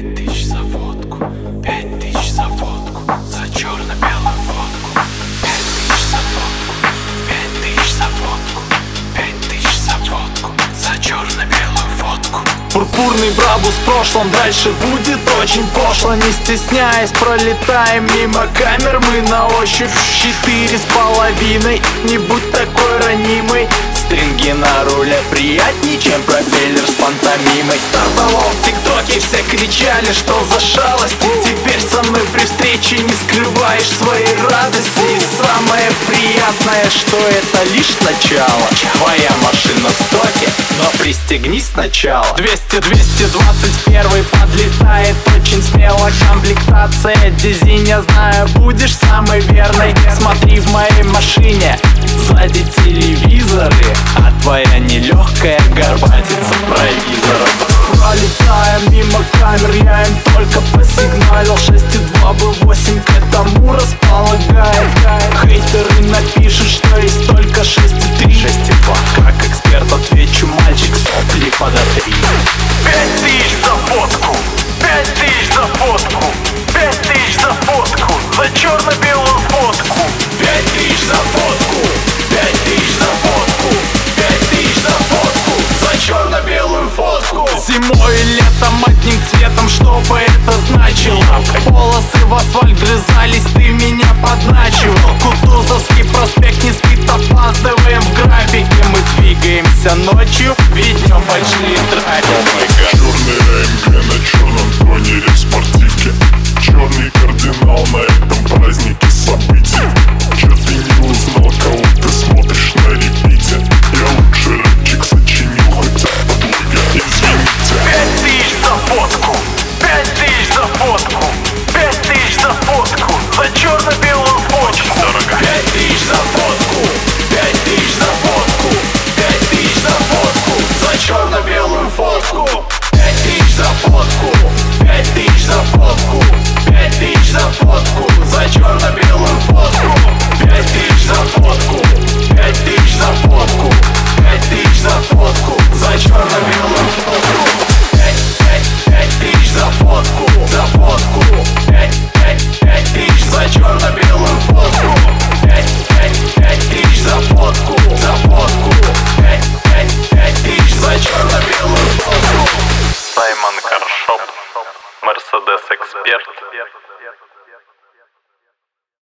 Пять тысяч за фотку, пять тысяч за фотку, за черно-белую фотку. Пять тысяч за фотку, пять тысяч за фотку, пять тысяч за фотку, за черно-белую фотку. Пурпурный брабус в прошлом Дальше будет очень пошло Не стесняясь пролетаем мимо камер Мы на ощупь четыре с половиной Не будь такой ранимый Стринги на руле приятней, чем пропеллер с пантомимой. Стартовал в ТикТоке, все кричали, что за шалость И теперь со мной при встрече не скрываешь своей радости. И самое приятное, что это лишь начало. Твоя машина в стоке, но пристегнись сначала. 200, 221 подлетает очень смело. Комплектация я знаю, будешь самой верной. Смотри в моей машине, сзади телевизоры черно-белую фотку. Пять тысяч за фотку, пять тысяч за фотку. Пять тысяч за фотку, за черно-белую фотку. Зимой и летом одним цветом, что бы это значило? Полосы в асфальт грызались, ты меня подначил. Кутузовский проспект не спит, опаздываем в графике. Мы двигаемся ночью, ведь днем пошли тратить Черный МГ на черном фоне рисует aberto.